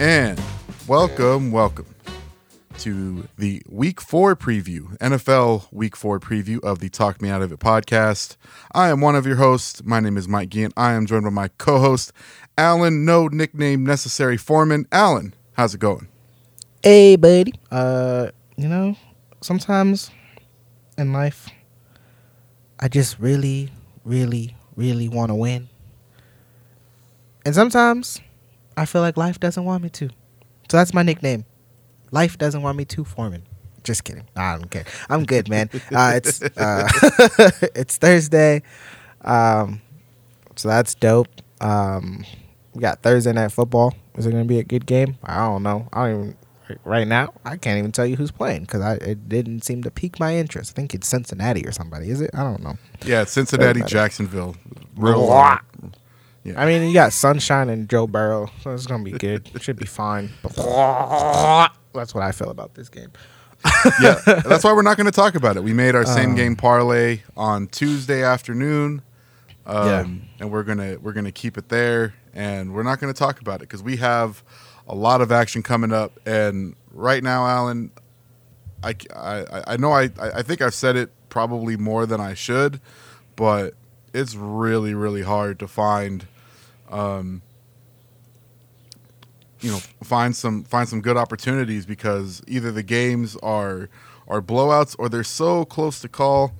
And welcome, welcome to the week four preview, NFL week four preview of the Talk Me Out of It podcast. I am one of your hosts. My name is Mike Gian. I am joined by my co host, Alan, no nickname necessary Foreman. Alan, how's it going? Hey, buddy. Uh, you know, sometimes in life, I just really, really, really want to win. And sometimes I feel like life doesn't want me to. So that's my nickname. Life doesn't want me to, Foreman. Just kidding. Nah, I don't care. I'm good, man. Uh, it's uh, it's Thursday, um, so that's dope. Um, we got Thursday night football. Is it gonna be a good game? I don't know. I don't even. Right now, I can't even tell you who's playing because I it didn't seem to pique my interest. I think it's Cincinnati or somebody. Is it? I don't know. Yeah, it's Cincinnati. Jacksonville. Real. Yeah. I mean, you got Sunshine and Joe Burrow, so it's gonna be good. It should be fine. That's what I feel about this game. yeah, that's why we're not going to talk about it. We made our same Um, game parlay on Tuesday afternoon, um, Yeah. and we're gonna we're gonna keep it there, and we're not going to talk about it because we have a lot of action coming up. And right now, Alan, I I, I know I I think I've said it probably more than I should, but it's really really hard to find. Um, you know find some find some good opportunities because either the games are are blowouts or they're so close to call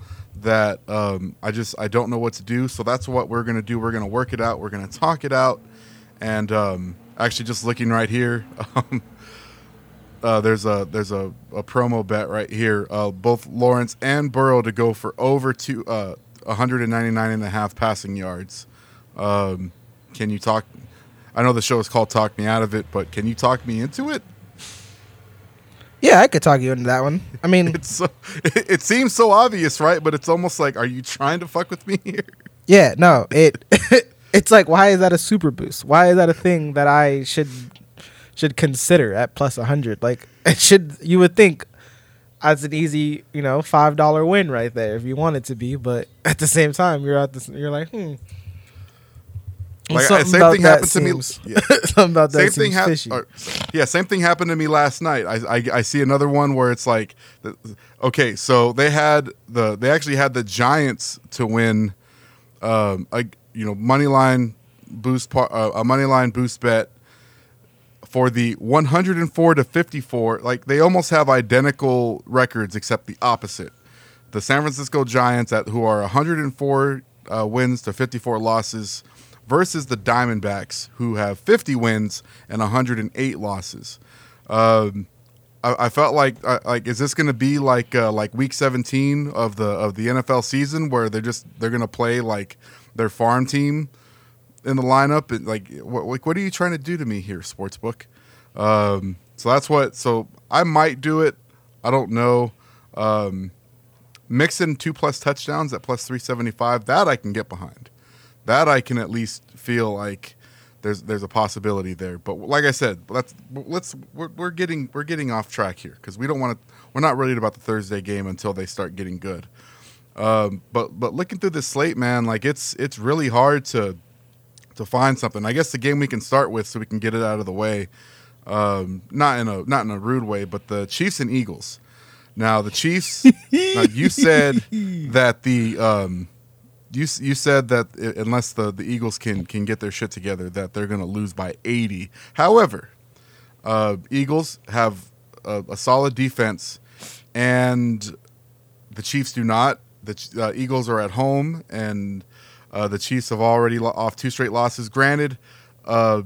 that um, I just I don't know what to do. So that's what we're gonna do. We're gonna work it out. We're gonna talk it out. And um, actually, just looking right here, um, uh, there's a there's a, a promo bet right here. Uh, both Lawrence and Burrow to go for over two uh, 199 and a half passing yards. Um, can you talk? I know the show is called "Talk Me Out of It," but can you talk me into it? Yeah, I could talk you into that one. I mean, It's so, it, it seems so obvious, right? But it's almost like, are you trying to fuck with me here? yeah, no, it it's like why is that a super boost? Why is that a thing that I should should consider at plus 100? Like it should you would think as an easy, you know, $5 win right there if you want it to be, but at the same time you're at this you're like, hmm. Like, same thing happened to me- yeah. something about that same thing happened. Yeah, same thing happened to me last night. I, I I see another one where it's like, okay, so they had the they actually had the Giants to win, um, a you know money line boost par, uh, a money line boost bet for the 104 to 54. Like they almost have identical records except the opposite. The San Francisco Giants at who are 104 uh, wins to 54 losses versus the Diamondbacks who have 50 wins and 108 losses. Um, I, I felt like I- like is this going to be like uh, like week 17 of the of the NFL season where they're just they're going to play like their farm team in the lineup? And like what like what are you trying to do to me here sportsbook? Um so that's what so i might do it. I don't know. Um mixing two plus touchdowns at plus 375 that i can get behind that i can at least feel like there's there's a possibility there but like i said let's let's we're, we're getting we're getting off track here because we don't want to we're not worried about the thursday game until they start getting good um but but looking through this slate man like it's it's really hard to to find something. I guess the game we can start with, so we can get it out of the way, um, not in a not in a rude way, but the Chiefs and Eagles. Now the Chiefs. now you said that the um, you you said that unless the, the Eagles can can get their shit together, that they're going to lose by eighty. However, uh, Eagles have a, a solid defense, and the Chiefs do not. The uh, Eagles are at home, and uh, the Chiefs have already lo- off two straight losses. Granted, uh,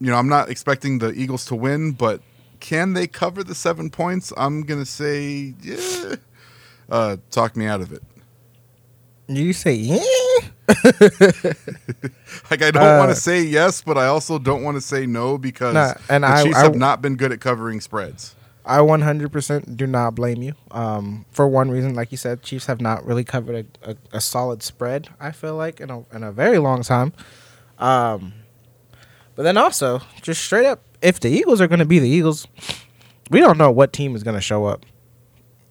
you know I'm not expecting the Eagles to win, but can they cover the seven points? I'm gonna say, yeah. Uh, talk me out of it. You say yeah? Like I don't want Uh, to say yes, but I also don't want to say no because Nah, and the I- Chiefs I- have not been good at covering spreads. I 100% do not blame you. Um, for one reason, like you said, Chiefs have not really covered a, a, a solid spread. I feel like in a in a very long time. Um, but then also, just straight up, if the Eagles are going to be the Eagles, we don't know what team is going to show up.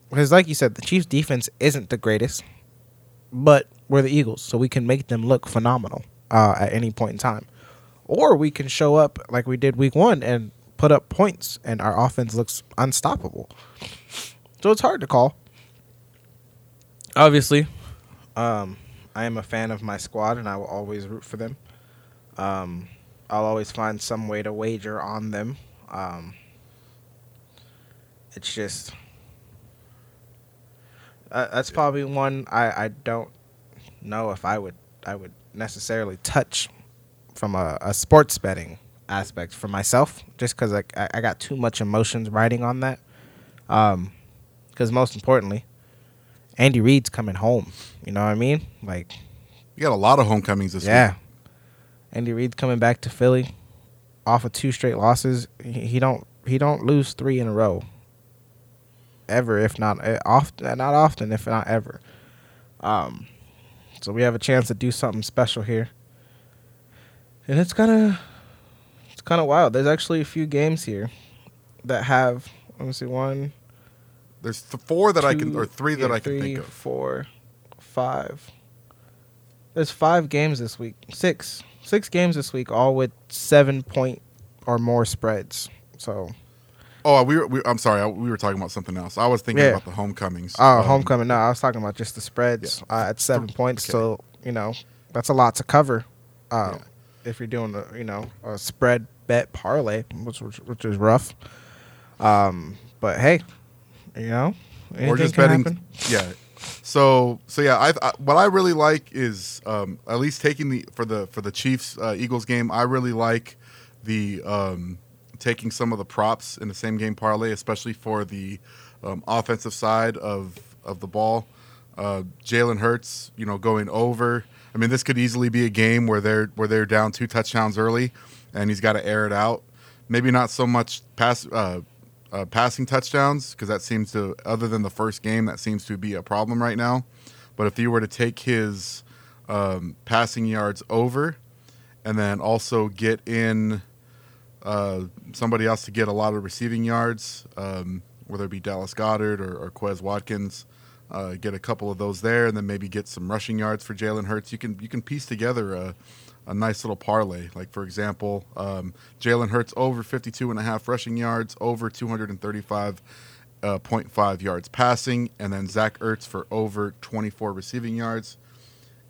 Because, like you said, the Chiefs' defense isn't the greatest, but we're the Eagles, so we can make them look phenomenal uh, at any point in time. or we can show up like we did week one and put up points, and our offense looks unstoppable. So it's hard to call. Obviously, um, I am a fan of my squad, and I will always root for them. Um, I'll always find some way to wager on them. Um, it's just uh, that's probably one I, I don't know if I would I would necessarily touch from a, a sports betting aspect for myself, just because I, I got too much emotions riding on that. Um, because most importantly, Andy Reid's coming home. You know what I mean? Like, You got a lot of homecomings this yeah, week. Andy Reid's coming back to Philly off of two straight losses. He, he don't he don't lose three in a row. Ever, if not eh, often, not often, if not ever. Um, so we have a chance to do something special here, and it's kind of it's kind of wild. There's actually a few games here that have let me see one, There's th- four that I can, or three that yeah, I can think of. Four, five. There's five games this week. Six, six games this week, all with seven point or more spreads. So, Oh, we were, we, I'm sorry. I, we were talking about something else. I was thinking Yeah. about the homecomings. oh, Um, homecoming. No, I was talking about just the spreads uh, at seven points. okay. So you know that's a lot to cover. Uh, Yeah. If you're doing a you know a spread bet parlay, which which, which is rough. Um, but hey, you know, or just betting. happen. Yeah. So so yeah, I, I what I really like is um, at least taking the for the for the Chiefs uh, Eagles game. I really like the um, taking some of the props in the same game parlay, especially for the um, offensive side of of the ball. Uh, Jalen Hurts, you know, going over. I mean, this could easily be a game where they're where they're down two touchdowns early, and he's got to air it out. Maybe not so much pass uh, uh, passing touchdowns because that seems to, other than the first game, that seems to be a problem right now. But if you were to take his um, passing yards over, and then also get in uh, somebody else to get a lot of receiving yards, um, whether it be Dallas Goedert or, or Quez Watkins, uh, get a couple of those there, and then maybe get some rushing yards for Jalen Hurts. You can you can piece together a, a nice little parlay. Like for example, um, Jalen Hurts over 52 and a half rushing yards, over 235. Uh, 0.5 yards passing, and then Zach Ertz for over 24 receiving yards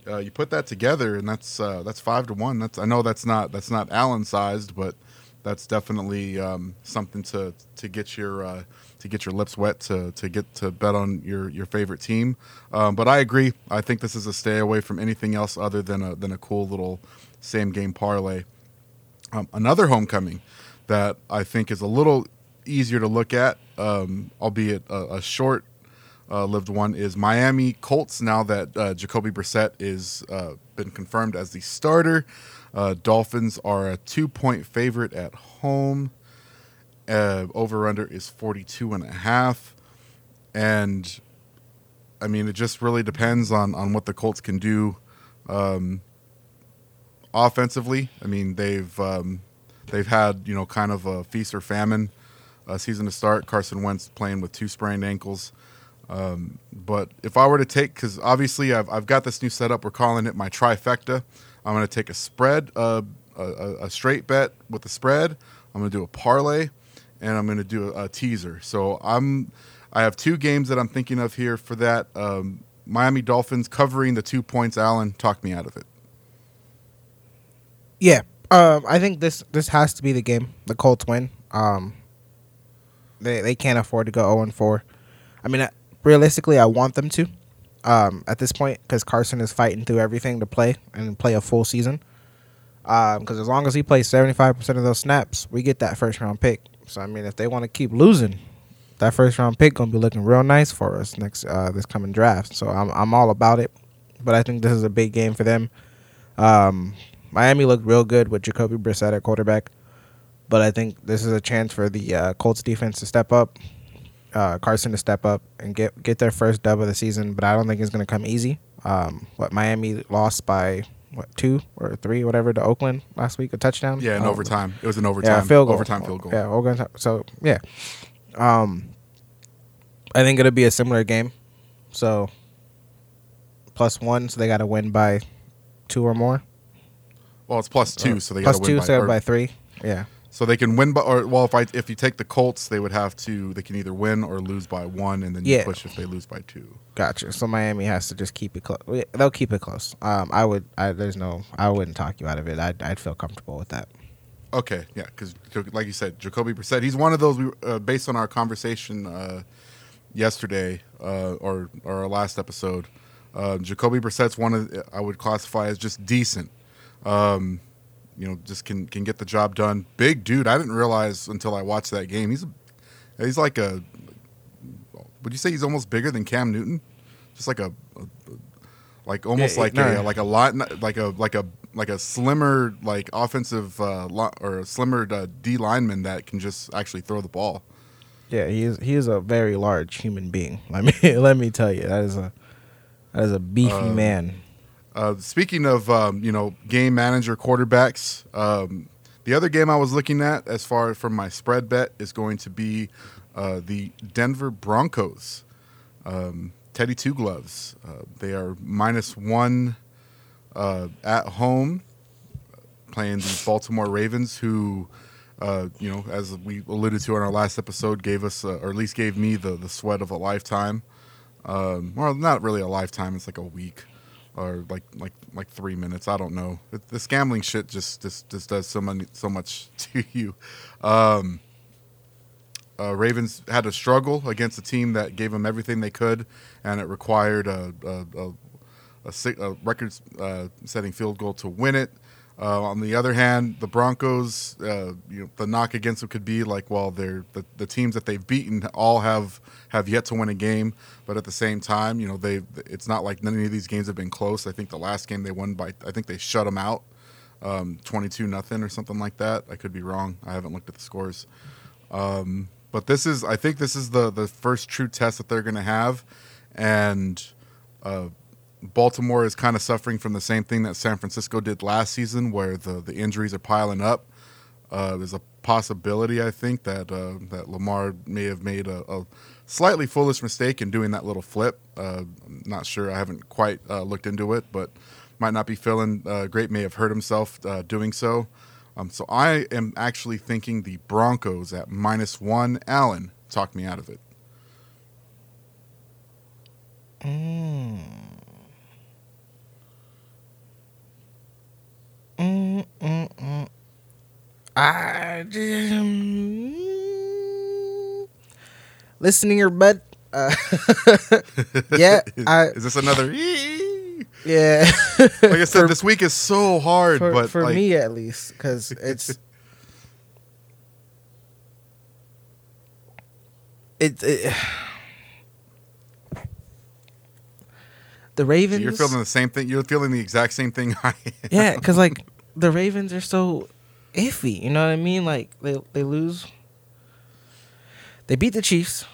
uh, you put that together, and that's uh, that's five to one. That's I know that's not that's not Allen sized, but that's definitely um, something to to get your uh, to get your lips wet to to get to bet on your your favorite team. Um, but I agree. I think this is a stay away from anything else other than a than a cool little same game parlay. Um, another homecoming that I think is a little easier to look at, um, albeit a, a short uh, lived one, is Miami Colts. Now that uh, Jacoby Brissett is uh, been confirmed as the starter, uh, Dolphins are a two point favorite at home. Uh, over under is 42 and a half. And I mean, it just really depends on, on what the Colts can do um, offensively. I mean, they've um, they've had you know kind of a feast or famine uh, season to start. Carson Wentz playing with two sprained ankles. Um, but if I were to take, because obviously I've, I've got this new setup, we're calling it my trifecta. I'm going to take a spread, uh, a, a, a straight bet with the spread. I'm going to do a parlay, and I'm going to do a, a teaser. So I'm, I have two games that I'm thinking of here for that. Um, Miami Dolphins covering the two points. Allen, talk me out of it. Yeah, um, I think this this has to be the game. The Colts win. Um, they they can't afford to go zero and four. I mean, realistically, I want them to. Um, at this point, because Carson is fighting through everything to play and play a full season. Because as long as he plays seventy five percent of those snaps, we get that first round pick. So I mean, if they want to keep losing, that first round pick gonna be looking real nice for us next uh, this coming draft. So I'm I'm all about it. But I think this is a big game for them. Um, Miami looked real good with Jacoby Brissett at quarterback, but I think this is a chance for the uh, Colts defense to step up, uh, Carson to step up and get get their first dub of the season. But I don't think it's going to come easy. Um, what Miami lost by what two or three, whatever, to Oakland last week, a touchdown. Yeah, in Oh, overtime. It was an overtime. yeah, field goal. Overtime field goal. Yeah, overtime. So yeah, um, I think it'll be a similar game. So plus one, so they got to win by two or more. Well, it's plus two, so they Plus got to two, win by, so or- by three. Yeah. So they can win by, or well, if I if you take the Colts, they would have to. They can either win or lose by one, and then you Yeah. push if they lose by two. Gotcha. So Miami has to just keep it close. They'll keep it close. Um, I would. I there's no. I wouldn't talk you out of it. I'd. I'd feel comfortable with that. Okay, yeah, because like you said, Jacoby Brissett, he's one of those. We uh, based on our conversation uh, yesterday uh, or or our last episode, uh, Jacoby Brissett's one of I would classify as just decent. Um, you know, just can can get the job done. Big dude. I didn't realize until I watched that game. He's a, he's like a. Would you say he's almost bigger than Cam Newton? Just like a, a like almost Yeah, like no. a like a lot like a like a like a slimmer like offensive uh, li- or a slimmer uh, D lineman that can just actually throw the ball. Yeah, he is. He is a very large human being. Let me. let me tell you, that is a. That is a beefy Um, man. Uh, speaking of um, you know game manager quarterbacks, um, the other game I was looking at as far from my spread bet is going to be uh, the Denver Broncos. Um, Teddy Two Gloves. Uh, they are minus one uh, at home, playing the Baltimore Ravens, who. Uh, you know, as we alluded to in our last episode, gave us, uh, or at least gave me the, the sweat of a lifetime. Um, well, not really a lifetime; it's like a week or like like like three minutes. I don't know. This gambling shit just just just does so many so much to you. Um, uh, Ravens had a struggle against a team that gave them everything they could, and it required a a, a, a, a record-setting field goal to win it. Uh, on the other hand, the Broncos, uh, you know, the knock against them could be like, well, they're the, the teams that they've beaten all have have yet to win a game, but at the same time, you know, they it's not like none of these games have been close. I think the last game they won by, I think they shut them out, twenty two nothing or something like that. I could be wrong. I haven't looked at the scores. Um, but this is, I think, this is the the first true test that they're going to have, and uh, Baltimore is kind of suffering from the same thing that San Francisco did last season, where the, the injuries are piling up. Uh, there's a possibility, I think, that uh, that Lamar may have made a, a slightly foolish mistake in doing that little flip. Uh, I'm not sure. I haven't quite uh, looked into it, but might not be feeling uh, great. May have hurt himself uh, doing so. Um, so I am actually thinking the Broncos at minus one. Allen, talk me out of it. Mm. Mm, mm, mm. I um, listening your butt. Uh, yeah, I is this another? yeah. like I said, this week is so hard, for, but for like, me at least, because it's it, it the Ravens. you're feeling the same thing. You're feeling the exact same thing I am. yeah, because like the Ravens are so iffy. You know what I mean? Like they they lose. They beat the Chiefs.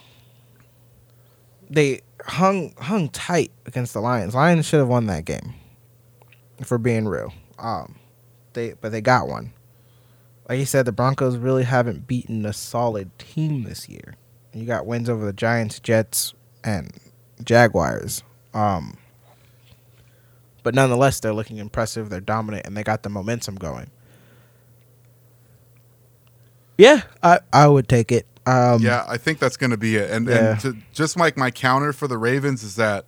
They hung hung tight against the Lions. Lions should have won that game. For being real, um, they but they got one. Like you said, the Broncos really haven't beaten a solid team this year. You got wins over the Giants, Jets, and Jaguars. Um, but nonetheless, they're looking impressive. They're dominant, and they got the momentum going. Yeah, I I would take it. Um, yeah, I think that's going to be it. And, Yeah. and to, just like my counter for the Ravens is that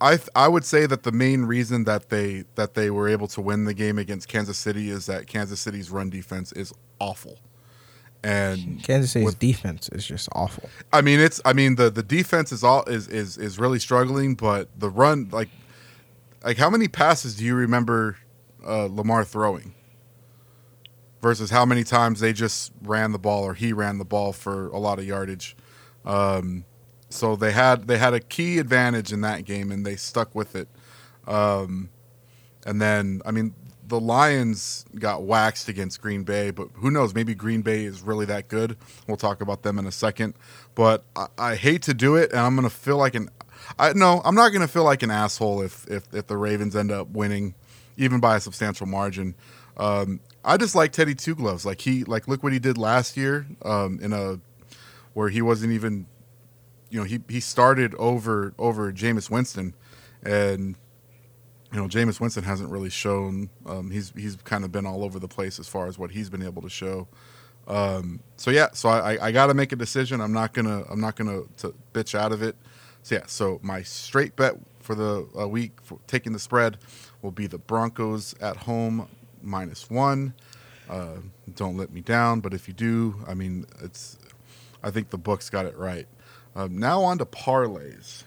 I th- I would say that the main reason that they that they were able to win the game against Kansas City is that Kansas City's run defense is awful. And Kansas City's with- defense is just awful. I mean, it's. I mean, the the defense is all is is is really struggling, but the run, like, like how many passes do you remember uh, Lamar throwing? Versus how many times they just ran the ball or he ran the ball for a lot of yardage. Um, so they had they had a key advantage in that game and they stuck with it. Um, and then I mean the Lions got waxed against Green Bay, but who knows? Maybe Green Bay is really that good. We'll talk about them in a second. But I, I hate to do it, and I'm gonna feel like an. I no, I'm not gonna feel like an asshole if if if the Ravens end up winning, even by a substantial margin. Um, I just like Teddy Two Gloves. Like he like look what he did last year um, in a where he wasn't even you know he he started over over Jameis Winston, and you know, Jameis Winston hasn't really shown. Um, he's he's kind of been all over the place as far as what he's been able to show. Um, so yeah, so I, I got to make a decision. I'm not gonna I'm not gonna to bitch out of it. So yeah, so my straight bet for the uh, week for taking the spread will be the Broncos at home minus one. Uh, don't let me down, but if you do, I mean, it's I think the books got it right. Um, now on to parlays.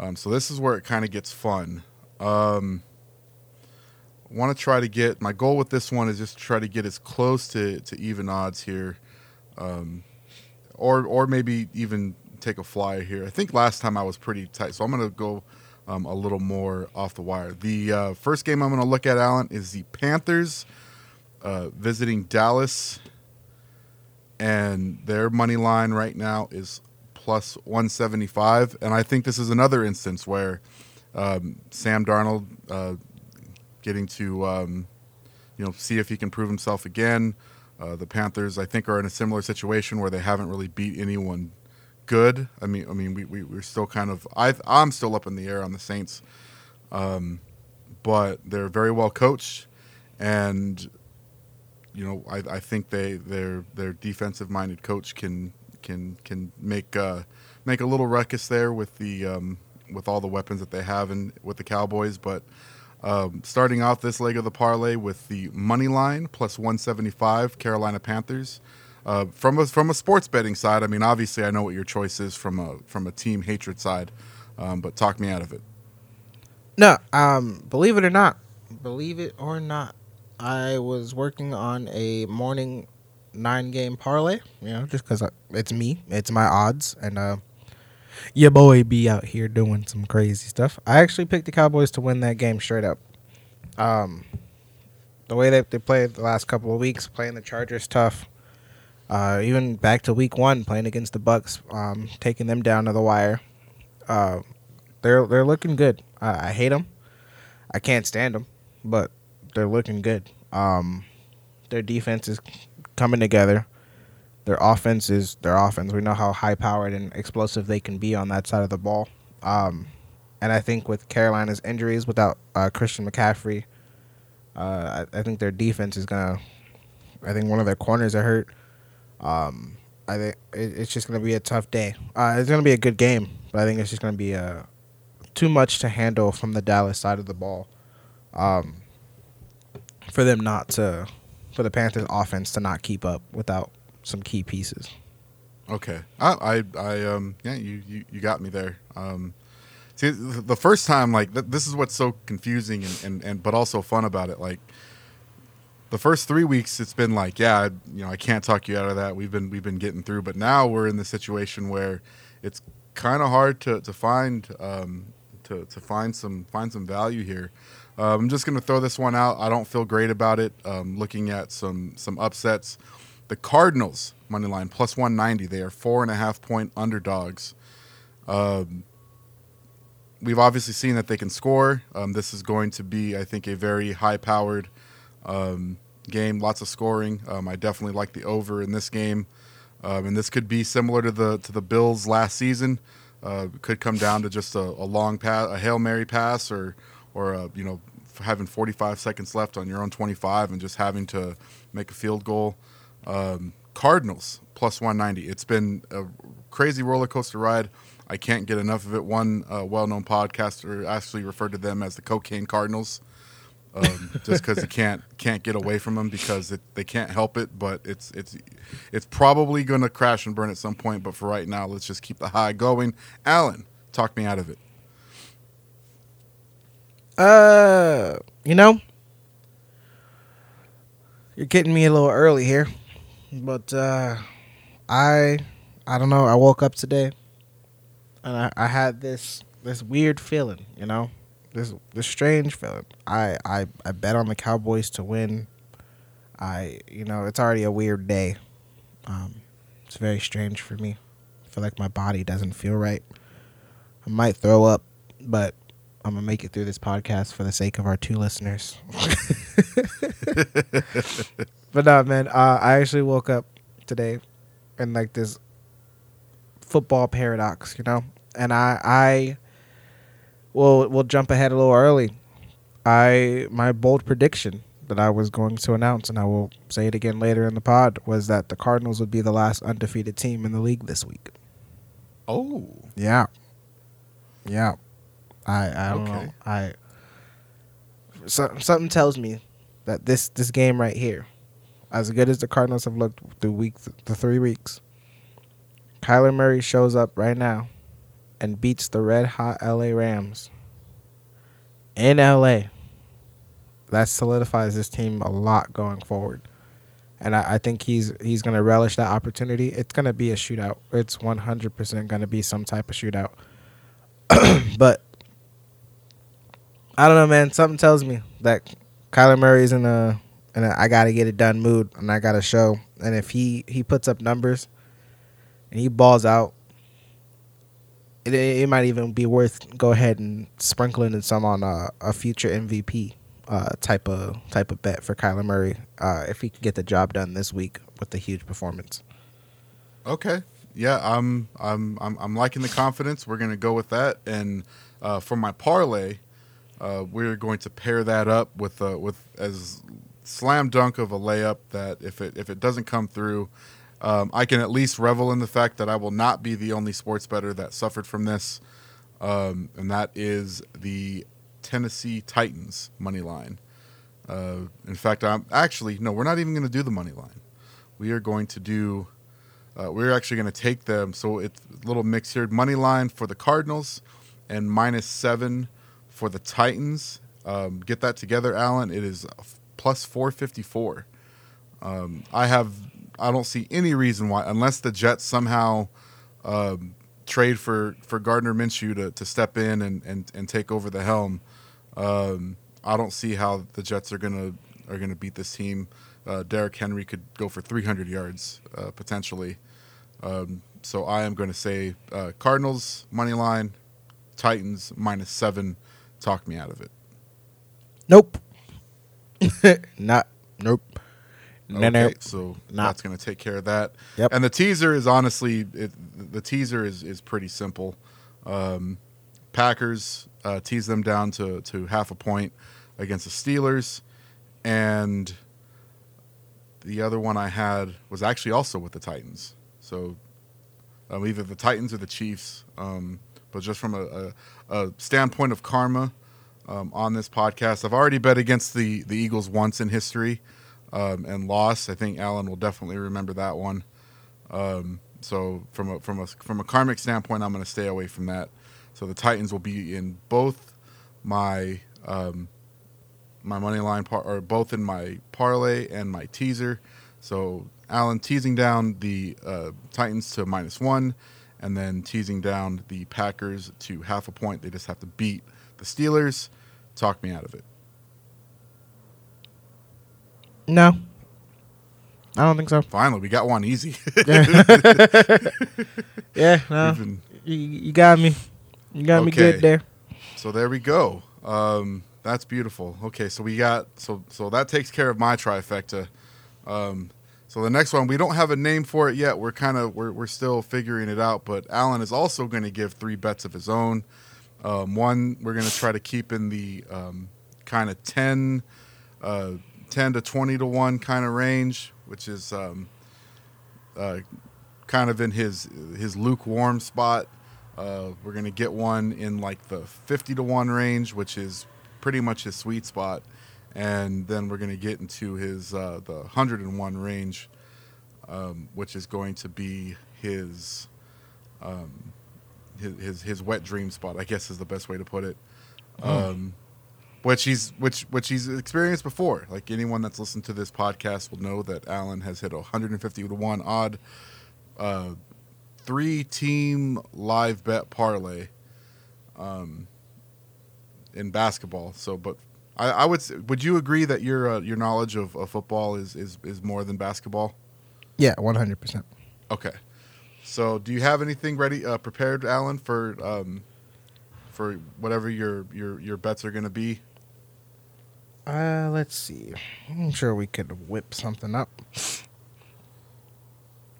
Um, so this is where it kind of gets fun. Um, want to try to get my goal with this one is just try to get as close to, to even odds here, um, or or maybe even take a flyer here. I think last time I was pretty tight, so I'm going to go um, a little more off the wire. The uh, first game I'm going to look at, Alan, is the Panthers uh, visiting Dallas, and their money line right now is plus 175. And I think this is another instance where um, Sam Darnold uh, getting to um, you know see if he can prove himself again. Uh, the Panthers, I think, are in a similar situation where they haven't really beat anyone good. I mean, I mean, we, we we're still kind of I I'm still up in the air on the Saints, um, but they're very well coached, and you know I, I think they their their defensive minded coach can can can make uh, make a little ruckus there with the um, with all the weapons that they have and with the Cowboys. But um, starting off this leg of the parlay with the money line plus 175 Carolina Panthers. Uh, from a from a sports betting side, I mean, obviously, I know what your choice is from a from a team hatred side, um, but talk me out of it. No, um, believe it or not, believe it or not, I was working on a morning nine game parlay. You know, just because it's me, it's my odds, and uh, your boy be out here doing some crazy stuff. I actually picked the Cowboys to win that game straight up. Um, the way that they played the last couple of weeks, playing the Chargers tough. Uh, even back to week one, playing against the Bucks, um, taking them down to the wire. Uh, they're they're looking good. I, I hate them. I can't stand them, but they're looking good. Um, their defense is coming together. Their offense is their offense. We know how high powered and explosive they can be on that side of the ball. Um, and I think with Carolina's injuries, without uh, Christian McCaffrey, uh, I, I, think their defense is gonna. I think one of their corners are hurt. Um, I think it, it's just gonna be a tough day. Uh, it's gonna be a good game, but I think it's just gonna be uh, too much to handle from the Dallas side of the ball. Um, for them not to, for the Panthers offense to not keep up without some key pieces. Okay, I, I, I um, yeah, you, you, you got me there. Um, see, the first time, like, th- this is what's so confusing and, and, and, but also fun about it. Like, the first three weeks, it's been like, yeah, you know, I can't talk you out of that. We've been, we've been getting through, but now we're in the situation where it's kind of hard to, to find, um, to, to find some, find some value here. Uh, I'm just going to throw this one out. I don't feel great about it. Um, looking at some, some upsets. The Cardinals money line plus 190. They are four and a half point underdogs. Um, we've obviously seen that they can score. Um, this is going to be, I think, a very high powered um, game. Lots of scoring. Um, I definitely like the over in this game, um, and this could be similar to the to the Bills last season. Uh, could come down to just a, a long pass, a hail mary pass, or or a, you know having 45 seconds left on your own 25 and just having to make a field goal. Um, Cardinals plus 190. It's been a crazy roller coaster ride. I can't get enough of it. One uh, well-known podcaster actually referred to them as the cocaine Cardinals, um, just because you can't can't get away from them because it, they can't help it. But it's it's it's probably going to crash and burn at some point. But for right now, let's just keep the high going. Alan, talk me out of it. Uh, you know, you're getting me a little early here. But uh, I I don't know. I woke up today and I, I had this this weird feeling, you know, this this strange feeling. I, I I bet on the Cowboys to win. I you know it's already a weird day. Um, it's very strange for me. I feel like my body doesn't feel right. I might throw up, but I'm gonna make it through this podcast for the sake of our two listeners. but no, man. Uh, I actually woke up today in like this football paradox, you know, and I I will we'll jump ahead a little early. I my bold prediction that I was going to announce, and I will say it again later in the pod, was that the Cardinals would be the last undefeated team in the league this week. Oh, Yeah, yeah. I I don't Okay. know. I so, something tells me that this this game right here, as good as the Cardinals have looked through week the three weeks, Kyler Murray shows up right now and beats the red hot LA Rams in LA. That solidifies this team a lot going forward. And I, I think he's he's gonna relish that opportunity. It's gonna be a shootout. It's one hundred percent gonna be some type of shootout. but I don't know, man. Something tells me that Kyler Murray's in a in a I gotta get it done mood, and I gotta show. And if he he puts up numbers, and he balls out, it it might even be worth go ahead and sprinkling in some on a, a future MVP uh, type of type of bet for Kyler Murray uh, if he can get the job done this week with the huge performance. okay. Yeah, I'm I'm I'm I'm liking the confidence. We're gonna go with that. And uh, for my parlay, uh, we're going to pair that up with uh, with as slam dunk of a layup that if it if it doesn't come through, um, I can at least revel in the fact that I will not be the only sports better that suffered from this, um, and that is the Tennessee Titans money line. Uh, in fact, I'm actually no, we're not even going to do the money line. We are going to do. Uh, we're actually going to take them. So it's a little mix here. Money line for the Cardinals and minus seven for the Titans. Um, get that together, Alan. It is plus 454. Um, I have. I don't see any reason why, unless the Jets somehow um, trade for, for Gardner Minshew to, to step in and, and, and take over the helm. Um, I don't see how the Jets are gonna are gonna beat this team. Uh, Derrick Henry could go for 300 yards uh, potentially. Um, so I am going to say uh, Cardinals money line, Titans minus seven. Talk me out of it. Nope. Not. Nope. No, Okay, no. so Nah. that's going to take care of that. Yep. And the teaser is honestly, it, the teaser is, is pretty simple. Um, Packers uh, tease them down to, to half a point against the Steelers, and the other one I had was actually also with the Titans. So um, either the Titans or the Chiefs. Um, but just from a, a, a standpoint of karma um, on this podcast, I've already bet against the, the Eagles once in history um, and lost. I think Alan will definitely remember that one. Um, so from a from a from a karmic standpoint, I'm going to stay away from that. So the Titans will be in both my um, my money line par- or both in my parlay and my teaser. So Alan teasing down the uh, Titans to minus one, and then teasing down the Packers to half a point. They just have to beat the Steelers. Talk me out of it. No. I don't think so. Finally, we got one easy. Yeah, no. Been- You, you got me. You got me good there. So there we go. Um, that's beautiful. Okay, so we got so so that takes care of my trifecta. Um, so the next one we don't have a name for it yet. We're kind of we're we're still figuring it out. But Alan is also going to give three bets of his own. Um, one we're going to try to keep in the um, kind of 10, uh, 10 to twenty to one kind of range, which is um, uh, kind of in his his lukewarm spot. Uh, we're gonna get one in like the fifty to one range, which is pretty much his sweet spot, and then we're gonna get into his uh, the hundred and one range, um, which is going to be his, um, his his his wet dream spot. I guess is the best way to put it. Um, which he's which which he's experienced before. Like anyone that's listened to this podcast will know that Allen has hit a 150 to one odd uh, three team live bet parlay um, in basketball. So, but I, I would would you agree that your uh, your knowledge of, of football is, is is more than basketball? Yeah, one hundred percent. Okay. So, do you have anything ready uh, prepared, Alan, for um, for whatever your your your bets are going to be? Uh, let's see. I'm sure we could whip something up.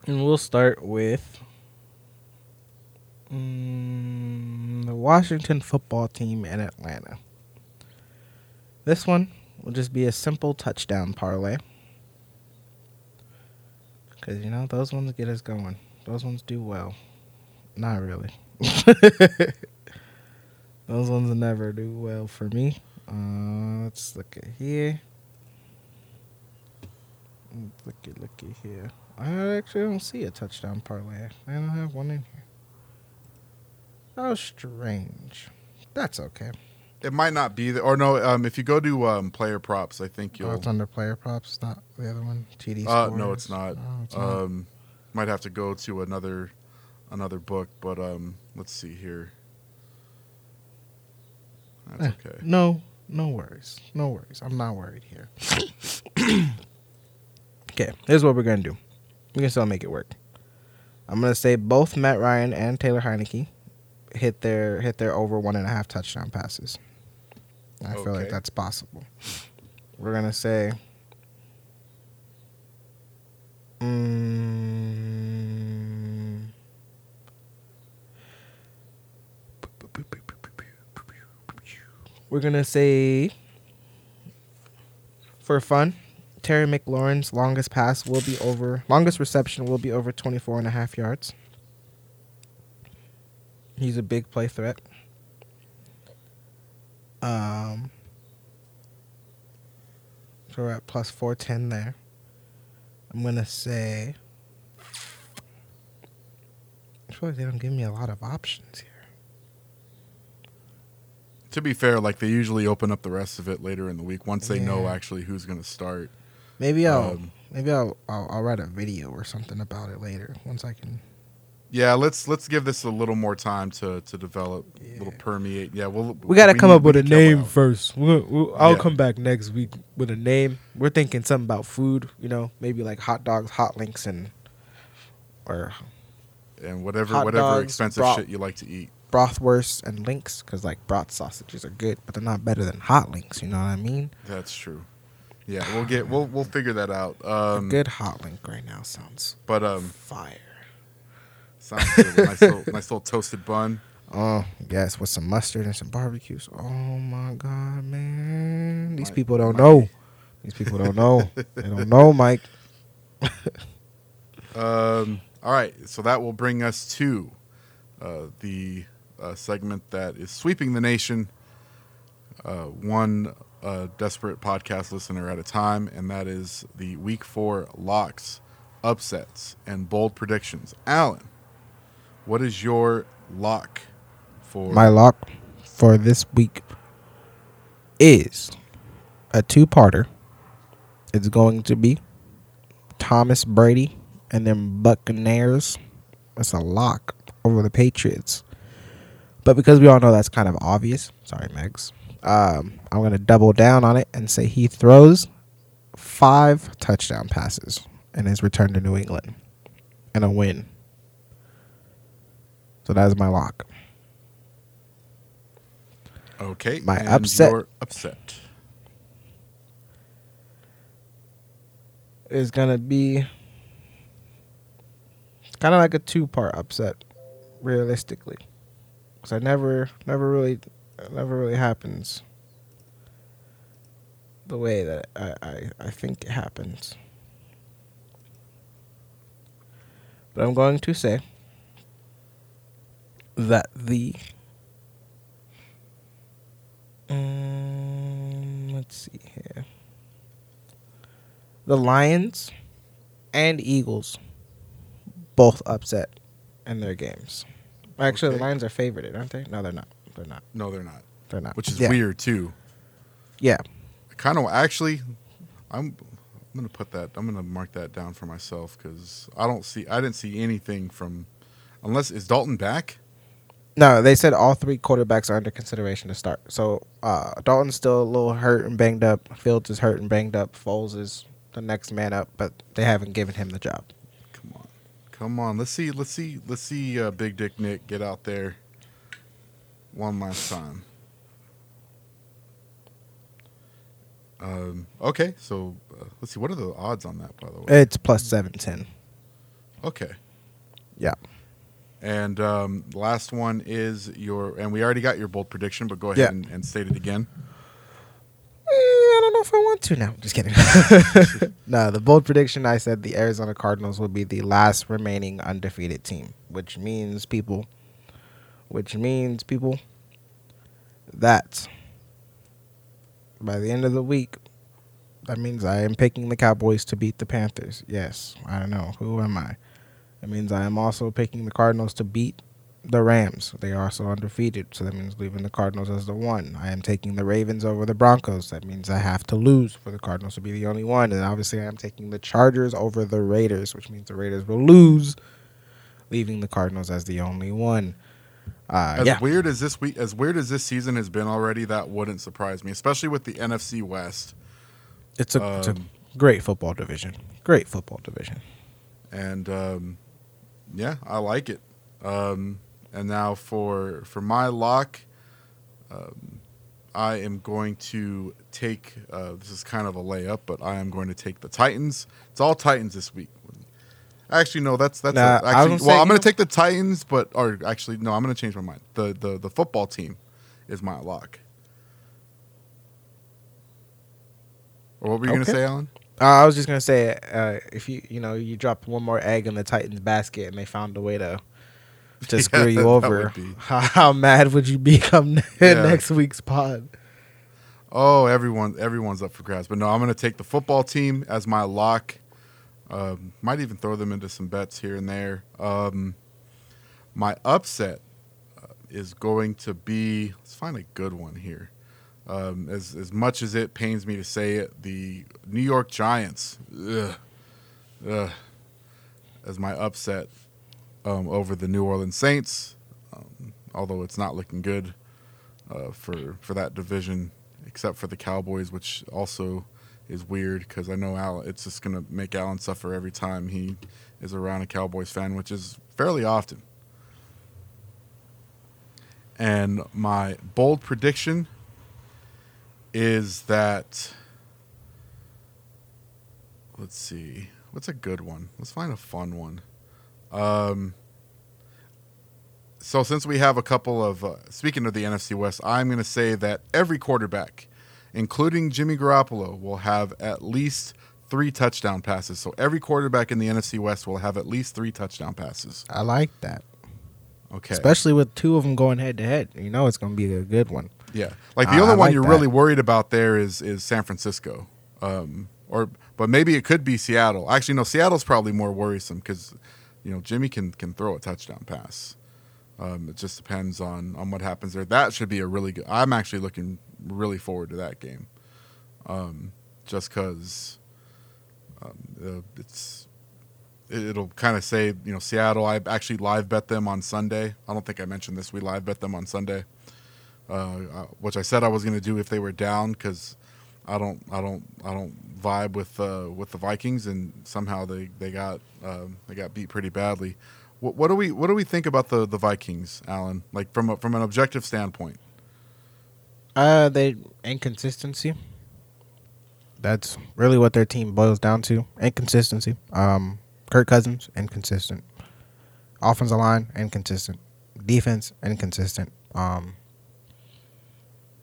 And we'll start with mm, the Washington football team in Atlanta. This one will just be a simple touchdown parlay. Because, you know, those ones get us going. Those ones do well. Not really. those ones never do well for me. Uh, let's look at here. Looky, looky here. I actually don't see a touchdown parlay. I don't have one in here. How strange. That's okay. It might not be there, or no. Um, if you go to um, player props, I think Oh, you'll. it's under player props, not the other one. TD. uh, no, it's not. Oh, it's not. Um, might have to go to another another book, but um, let's see here. That's Eh, okay. No, no worries. No worries. I'm not worried here. okay, here's what we're gonna do. We can still make it work. I'm gonna say both Matt Ryan and Taylor Heinicke hit their hit their over one and a half touchdown passes. I feel like that's possible. We're gonna say. Mm, we're gonna say for fun terry mclaurin's longest pass will be over longest reception will be over 24 and a half yards. He's a big play threat. Um so we're at plus 410 there. I'm gonna say i feel like they don't give me a lot of options here To be fair, like they usually open up the rest of it later in the week once they know actually who's going to start. maybe i'll Um, maybe I'll, I'll i'll write a video or something about it later once i can Yeah, let's let's give this a little more time to to develop, a little Yeah. permeate. Yeah, we'll We gotta come up with a name out. first. We'll, we'll, I'll Yeah. come back next week with a name. We're thinking something about food. You know, maybe like hot dogs, hot links, and or and whatever whatever dogs, expensive bro- shit you like to eat. Brothwurst and links. Because like broth sausages are good, but they're not better than hot links. You know what I mean? That's true. Yeah, we'll get we'll we'll figure that out. Um, a good hot link right now sounds but um, fire. sounds good. Nice little nice little toasted bun. Oh yes, with some mustard and some barbecues. Oh my god, man! These people don't know. These people don't know. they don't know, Mike. Um, all right, so that will bring us to uh, the uh, segment that is sweeping the nation, uh, one uh, desperate podcast listener at a time, and that is the Week Four locks, upsets, and bold predictions. Alan, what is your lock for? My lock for this week is a two-parter. It's going to be Thomas Brady and then Buccaneers. It's a lock over the Patriots. But because we all know that's kind of obvious, sorry, Megs. Um, I'm going to double down on it and say he throws five touchdown passes in his return to New England and a win. So that is my lock. okay, my and upset. upset. is gonna be kind of like a two part upset, realistically, because I never, never really, never really happens the way that I, I, I think it happens. But I'm going to say that the um, let's see here the Lions and Eagles both upset in their games. Actually, Okay. the Lions are favored, aren't they? No, they're not. They're not. No, they're not, They're not. which is Yeah. weird too. Yeah. kind of actually i'm i'm gonna put that i'm gonna mark that down for myself because i don't see i didn't see anything from unless is dalton back No, they said all three quarterbacks are under consideration to start. So uh, Dalton's still a little hurt and banged up. Fields is hurt and banged up. Foles is the next man up, but they haven't given him the job. Come on let's see let's see let's see uh, big dick nick get out there one last time um okay so uh, let's see what are the odds on that by the way It's plus seven ten. okay Yeah. and um last one is your and we already got your bold prediction but go ahead Yeah. and, and state it again know if I want to now. Just kidding. no, the bold prediction I said the Arizona Cardinals will be the last remaining undefeated team, which means people, which means people that by the end of the week, that means I am picking the Cowboys to beat the Panthers. Yes, I don't know. Who am I? That means I am also picking the Cardinals to beat the Rams. They are also undefeated, so that means leaving the Cardinals as the one. I am taking the Ravens over the Broncos. That means I have to lose for the Cardinals to be the only one. And obviously, I am taking the Chargers over the Raiders, which means the Raiders will lose, leaving the Cardinals as the only one. Uh, As yeah, weird as this week, as weird as this season has been already, that wouldn't surprise me, especially with the NFC West. it's a, it's a um, great football division. Great football division. and um, yeah, I like it. Um, and now for for my lock, um, I am going to take. Uh, this is kind of a layup, but I am going to take the Titans. It's all Titans this week. Actually, no, that's that's Nah, a, actually. Well, I'm going to take the Titans, but or actually, no, I'm going to change my mind. The the the football team is my lock. Or what were you going to say, Alan? Uh, I was just gonna say, uh, if you you know you dropped one more egg in the Titans basket and they found a way to to Yeah, screw you over, how, how mad would you become Yeah. next week's pod? Oh, everyone, everyone's up for grabs. But no, I'm going to take the football team as my lock. Um, might even throw them into some bets here and there. Um, my upset uh, is going to be. Let's find a good one here. Um, as as much as it pains me to say it, the New York Giants, ugh, ugh, as my upset um, over the New Orleans Saints. Um, although it's not looking good uh, for for that division, except for the Cowboys, which also is weird because I know Al. It's just gonna make Allen suffer every time he is around a Cowboys fan, which is fairly often. And my bold prediction is that. Let's see. What's a good one? Let's find a fun one. Um, so since we have a couple of uh, speaking of the NFC West, I'm going to say that every quarterback, including Jimmy Garoppolo, will have at least three touchdown passes. So every quarterback in the NFC West will have at least three touchdown passes. I like that, Okay. especially with two of them going head to head. You know it's gonna be a good one. Yeah, like the Uh, only I one like you're that. really worried about there is is San Francisco, um, or but maybe it could be Seattle. Actually, no, Seattle's probably more worrisome because you know Jimmy can can throw a touchdown pass. Um, it just depends on on what happens there. That should be a really good. I'm actually looking really forward to that game, um, just because um, it's it- it'll kind of say you know Seattle. I actually live bet them on Sunday. I don't think I mentioned this. We live bet them on Sunday uh, uh, which I said I was going to do if they were down because I don't I don't I don't vibe with uh, with the Vikings and somehow they they got um, they got beat pretty badly. What, what do we what do we think about the the Vikings, Alan? Like from a, from an objective standpoint. Uh, they inconsistency. That's really what their team boils down to. Inconsistency. Um, Kirk Cousins inconsistent. Offensive line inconsistent. Defense inconsistent. Um,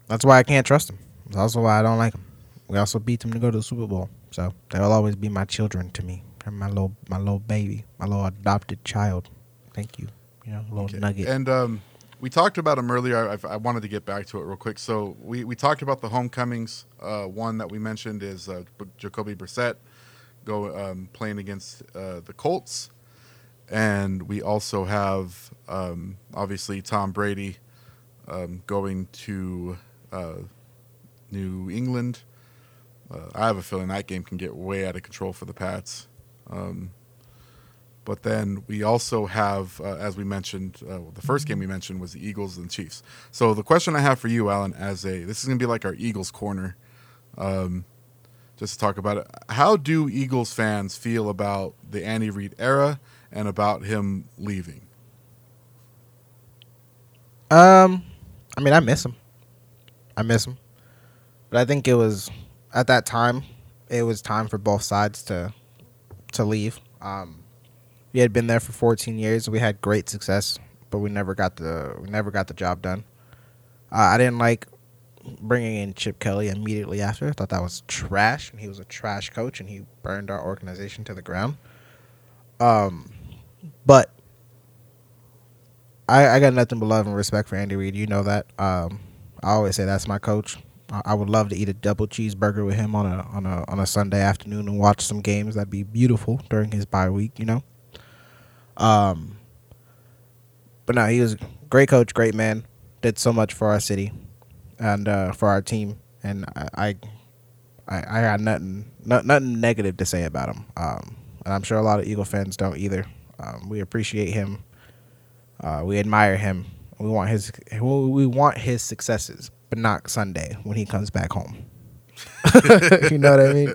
that's why I can't trust them. That's also why I don't like them. We also beat them to go to the Super Bowl, so they'll always be my children to me. They're my little my little baby, my little adopted child. Thank you. You know, little Okay. nugget. And um, we talked about them earlier. I, I wanted to get back to it real quick. So we, we talked about the homecomings. Uh, one that we mentioned is uh, Jacoby Brissett go um, playing against uh, the Colts, and we also have um, obviously Tom Brady um, going to uh, New England. Uh, I have a feeling that game can get way out of control for the Pats. Um, but then we also have, uh, as we mentioned, uh, the first game we mentioned was the Eagles and Chiefs. So the question I have for you, Alan, as a this is going to be like our Eagles corner, um, just to talk about it. How do Eagles fans feel about the Andy Reid era and about him leaving? Um, I mean, I miss him. I miss him, but I think it was at that time. It was time for both sides to to leave. Um, we had been there for 14 years. We had great success, but we never got the we never got the job done. Uh, I didn't like bringing in Chip Kelly immediately after. I thought that was trash, and he was a trash coach, and he burned our organization to the ground. Um, but I, I got nothing but love and respect for Andy Reid. You know that. Um, I always say that's my coach. I, would love to eat a double cheeseburger with him on a on a on a Sunday afternoon and watch some games. That'd be beautiful during his bye week. You know. Um. But no, he was great coach, great man. Did so much for our city, and uh, for our team. And I, I, I got nothing, no, nothing negative to say about him. Um, and I'm sure a lot of Eagle fans don't either. Um, we appreciate him. Uh, we admire him. We want his we want his successes, but not Sunday when he comes back home. you know what I mean?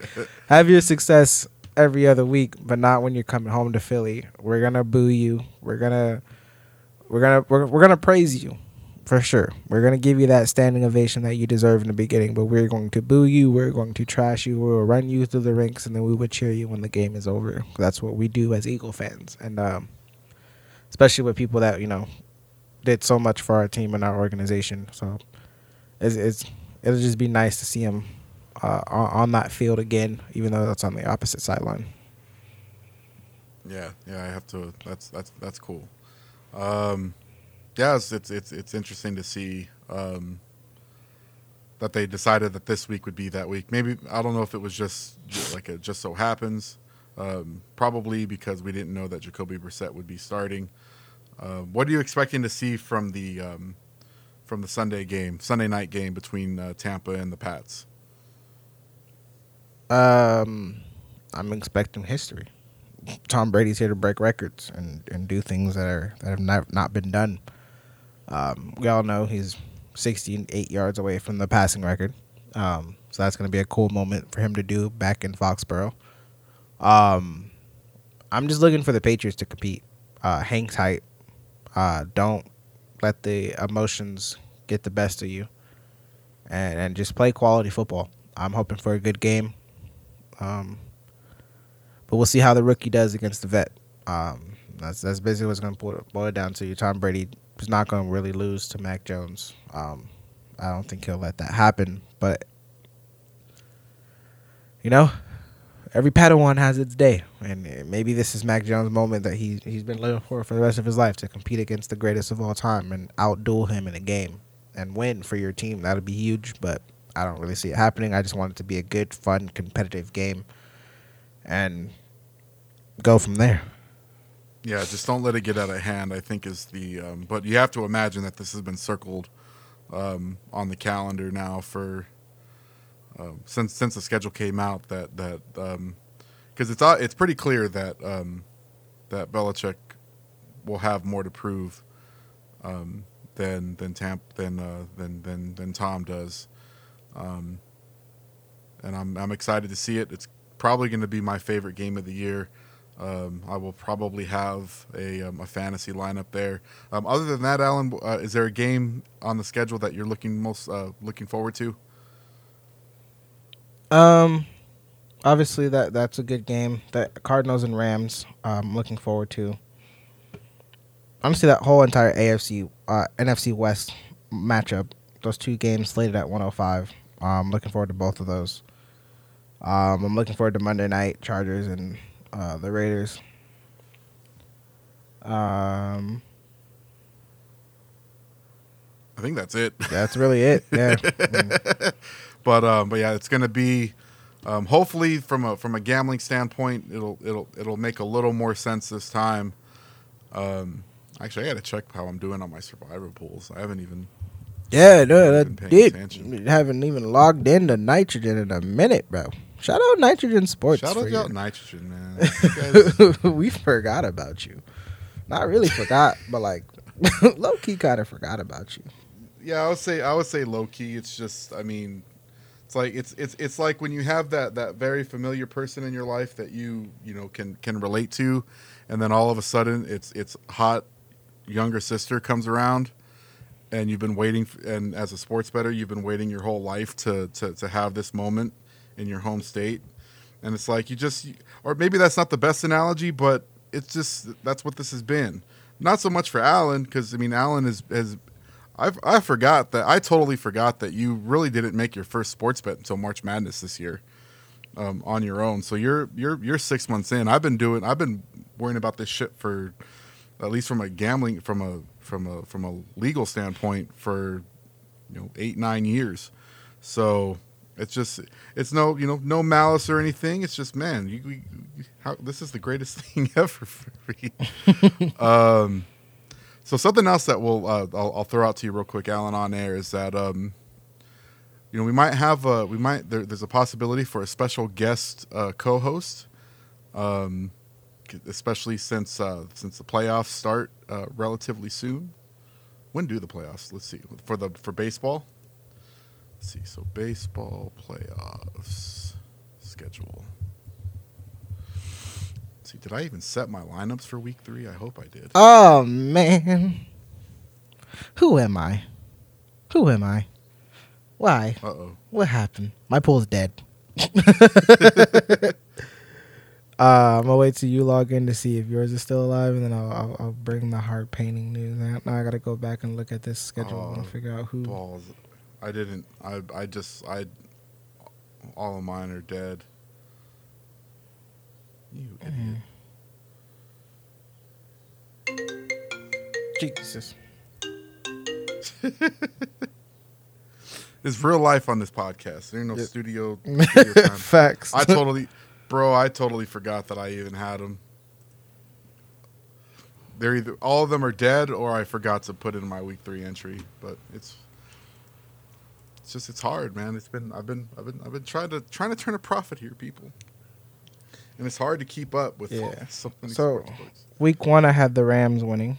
Have your success every other week, but not when you're coming home to Philly. We're gonna boo you. We're gonna we're gonna we're, we're gonna praise you for sure. We're gonna give you that standing ovation that you deserve in the beginning, but we're going to boo you. We're going to trash you. We'll run you through the rinks, and then we will cheer you when the game is over. That's what we do as Eagle fans, and um, especially with people that you know did so much for our team and our organization. So it's, it's it'll just be nice to see him uh, on, on that field again, even though that's on the opposite sideline. Yeah, yeah, I have to. That's that's that's cool. Um, yeah, it's, it's it's it's interesting to see um, that they decided that this week would be that week. Maybe I don't know if it was just, just like it just so happens. Um, probably because we didn't know that Jacoby Brissett would be starting. Uh, what are you expecting to see from the um, from the Sunday game, Sunday night game between uh, Tampa and the Pats? Um, I'm expecting history. Tom Brady's here to break records and, and do things that are that have not not been done. Um, we all know he's 68 yards away from the passing record, um, so that's going to be a cool moment for him to do back in Foxborough. Um, I'm just looking for the Patriots to compete. Uh, hang tight. Uh, don't let the emotions get the best of you, and and just play quality football. I'm hoping for a good game. Um, but we'll see how the rookie does against the vet. Um, that's that's basically what's going to boil it down to. You, Tom Brady is not going to really lose to Mac Jones. Um, I don't think he'll let that happen. But you know, every Padawan has its day, and maybe this is Mac Jones' moment that he he's been living for for the rest of his life to compete against the greatest of all time and outduel him in a game and win for your team. That'd be huge, but I don't really see it happening. I just want it to be a good, fun, competitive game, and go from there. Yeah, just don't let it get out of hand. I think is the. Um, but you have to imagine that this has been circled um, on the calendar now for um, since since the schedule came out. That that because um, it's uh, it's pretty clear that um, that Belichick will have more to prove um, than than Tamp than uh, than than than Tom does. Um, and I'm I'm excited to see it. It's probably going to be my favorite game of the year. Um, I will probably have a, a fantasy lineup there. Other than that, Alan, uh, is there a game on the schedule that you're looking most uh, looking forward to? Um, obviously that that's a good game. The Cardinals and Rams. I'm looking forward to. Honestly, that whole entire AFC uh, NFC West matchup, those two games slated at 105. I'm looking forward to both of those. Um, I'm looking forward to Monday night Chargers and uh, the Raiders. Um, I think that's it. That's really it. Yeah. But um, but yeah, it's gonna be. Um, hopefully, from a from a gambling standpoint, it'll it'll it'll make a little more sense this time. Um, actually, I got to check how I'm doing on my survivor pools. I haven't even. Yeah, no, that did. Haven't even logged into nitrogen in a minute, bro. Shout out Nitrogen Sports. Shout out, out Nitrogen, man. we forgot about you. Not really forgot, but like low key kind of forgot about you. Yeah, I would say I would say low key. It's just, I mean, it's like it's it's it's like when you have that that very familiar person in your life that you you know can can relate to, and then all of a sudden it's it's hot younger sister comes around and you've been waiting and as a sports better you've been waiting your whole life to to, to have this moment in your home state. And it's like you just or maybe that's not the best analogy but it's just that's what this has been. Not so much for Allen because I mean Allen is has I I forgot that I totally forgot that you really didn't make your first sports bet until March Madness this year, um, on your own. So you're you're you're six months in. I've been doing. I've been worrying about this shit for, at least from a gambling from a from a from a legal standpoint for, you know, eight nine years. So it's just it's no you know no malice or anything. It's just man, you, you how this is the greatest thing ever for you. um, so something else that we'll uh, I'll, I'll throw out to you real quick, Alan, on air is that um, you know we might have a, we might there, there's a possibility for a special guest uh, co-host, um, especially since uh, since the playoffs start uh, relatively soon. When do the playoffs? Let's see for the for baseball. Let's see. So baseball playoffs schedule. See, did I even set my lineups for week three? I hope I did. Oh man. Who am I? Who am I? Why? Uh oh. What happened? My pool's dead. uh, I'm gonna wait till you log in to see if yours is still alive, and then I'll I'll, I'll bring the heart painting news. Now now I gotta go back and look at this schedule and Oh, figure out who. Balls. I didn't. I I just I. All of mine are dead. You idiot. Jesus. It's real life on this podcast. There ain't no Yeah. studio, studio time. Facts. I totally, bro. I totally forgot that I even had them. They're either all of them are dead, or I forgot to put in my week three entry. But it's, it's just it's hard, man. It's been I've been I've been I've been trying to trying to turn a profit here, people, and it's hard to keep up with Yeah. so So- Week one, I had the Rams winning,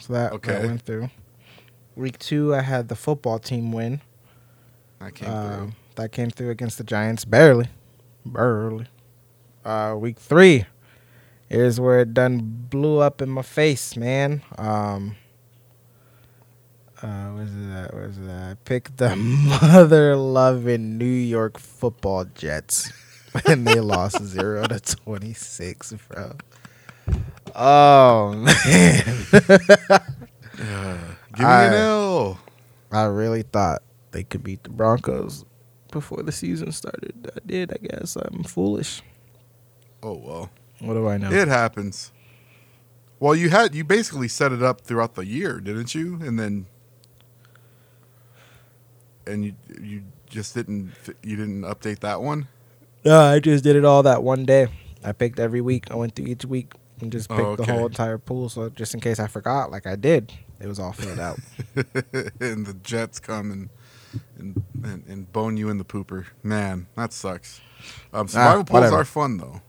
so that, that Okay. went through. Week two, I had the football team win. I came Um, that came through against the Giants, barely, barely. Uh, week three, here's where it done blew up in my face, man. Um, uh, where's it at? Where's it? I picked the mother loving New York Football Jets, and they lost zero to twenty six, bro. Oh man. Give me I- an L. I really thought they could beat the Broncos before the season started. I did, I guess. I'm foolish. Oh well. What do I know? It happens. Well, you had you basically set it up throughout the year, didn't you? And then, and you you just didn't you didn't update that one. No, I just did it all that one day. I picked every week. I went through each week and just Oh, picked the whole entire pool. So just in case I forgot, like I did, it was all filled out. and the Jets come and and, and and bone you in the pooper. Man, that sucks. Um, survival pools whatever. are fun though.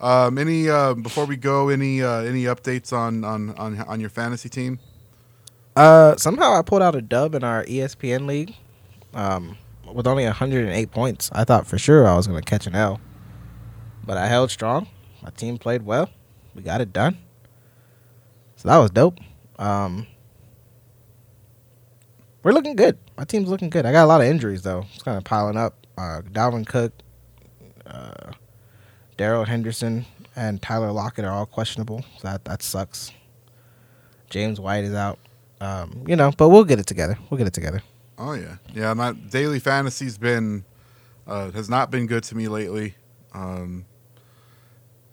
Um, any uh, before we go, any uh, any updates on, on on on your fantasy team? uh, somehow I pulled out a dub in our ESPN league, um, with only 108 points. I thought for sure I was gonna catch an L, but I held strong. My team played well. We got it done. So that was dope. Um, we're looking good. My team's looking good. I got a lot of injuries though. It's kind of piling up. Uh, Dalvin Cook, uh, Darrell Henderson, and Tyler Lockett are all questionable. So that that sucks. James White is out. Um, you know, but we'll get it together. We'll get it together. Oh yeah, yeah. My daily fantasy's been uh, has not been good to me lately, um,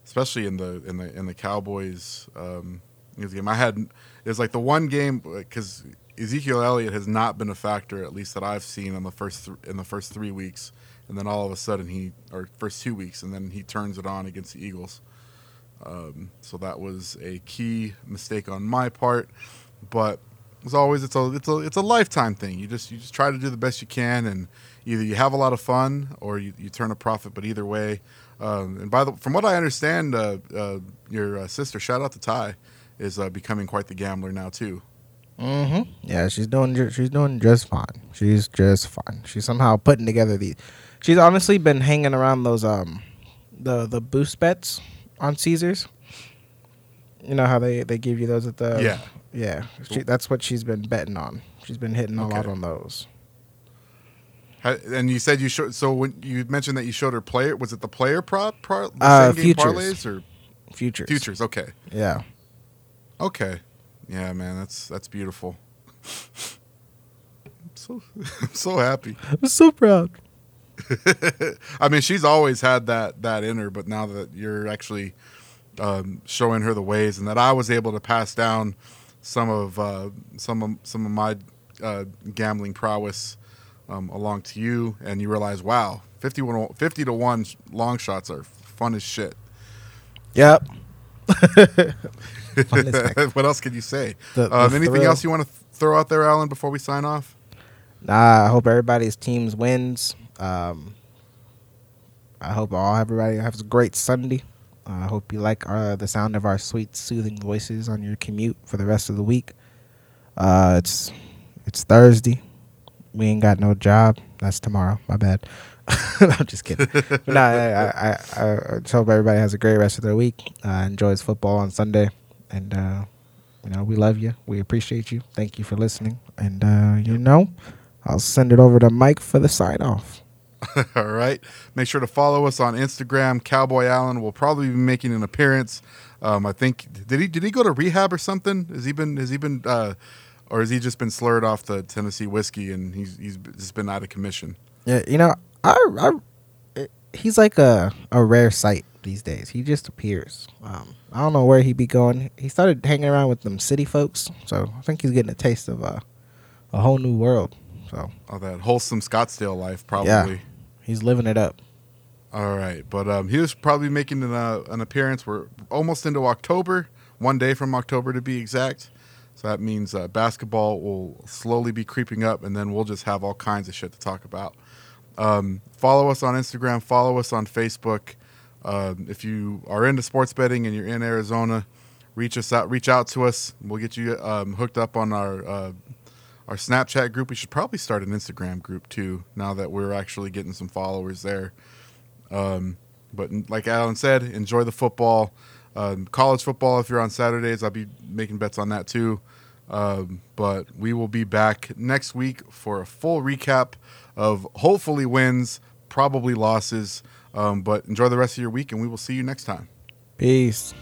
especially in the in the in the Cowboys um, game. I had it was like the one game because Ezekiel Elliott has not been a factor at least that I've seen in the first th- in the first three weeks, and then all of a sudden he or first two weeks, and then he turns it on against the Eagles. Um, so that was a key mistake on my part, but as always, it's a it's a it's a lifetime thing. You just you just try to do the best you can, and either you have a lot of fun or you, you turn a profit. But either way, um, and by the from what I understand, uh, uh, your uh, sister, shout out to Ty, is uh, becoming quite the gambler now too. Mm-hmm. Yeah, she's doing she's doing just fine. She's just fine. She's somehow putting together these. She's honestly been hanging around those um, the the boost bets on Caesars. You know how they they give you those at the Yeah. Yeah. She, that's what she's been betting on. She's been hitting a lot on those. And you said you showed. So when you mentioned that you showed her player, was it the player prop, par, the Uh, same game futures. parlays or Futures. futures? Okay, Yeah. okay, yeah, man, that's that's beautiful. so, I'm so happy. I'm so proud. I mean, she's always had that that in her, but now that you're actually um, showing her the ways, and that I was able to pass down some of uh, some of some of my uh, gambling prowess um, along to you, and you realize, wow, 50, 50 to one long shots are fun as shit. Yep. what else can you say? The- the um, anything thrill. else you want to throw out there, Alan, before we sign off? Nah, I hope everybody's teams wins. Um, I hope all everybody has a great Sunday. Uh, I hope you like uh, the sound of our sweet, soothing voices on your commute for the rest of the week. Uh, it's it's Thursday. We ain't got no job. That's tomorrow. My bad. I'm just kidding. but nah, I, I, I, I just hope everybody has a great rest of their week. Uh, enjoys football on Sunday, and uh, you know we love you. We appreciate you. Thank you for listening. And uh, you know, I'll send it over to Mike for the sign off. All right. Make sure to follow us on Instagram. Cowboy Allen will probably be making an appearance. Um, I think did he did he go to rehab or something? Has he been has he been uh, or has he just been slurred off the Tennessee whiskey and he's he's just been out of commission? Yeah, you know, I, I, he's like a a rare sight these days. He just appears. Um, I don't know where he'd be going. He started hanging around with them city folks, so I think he's getting a taste of a a whole new world. So Oh, that wholesome Scottsdale life, probably. Yeah. He's living it up. All right, but um, he was probably making an, uh, an appearance. We're almost into October, one day from October to be exact. So that means uh, basketball will slowly be creeping up, and then we'll just have all kinds of shit to talk about. Um, follow us on Instagram. Follow us on Facebook. Um, if you are into sports betting and you're in Arizona, reach us out. Reach out to us. We'll get you um, hooked up on our uh, our Snapchat group. We should probably start an Instagram group too. Now that we're actually getting some followers there. Um, but like Alan said, enjoy the football. Um, college football, if you're on Saturdays, I'll be making bets on that too. Um, but we will be back next week for a full recap of hopefully wins, probably losses. Um, but enjoy the rest of your week, and we will see you next time. Peace.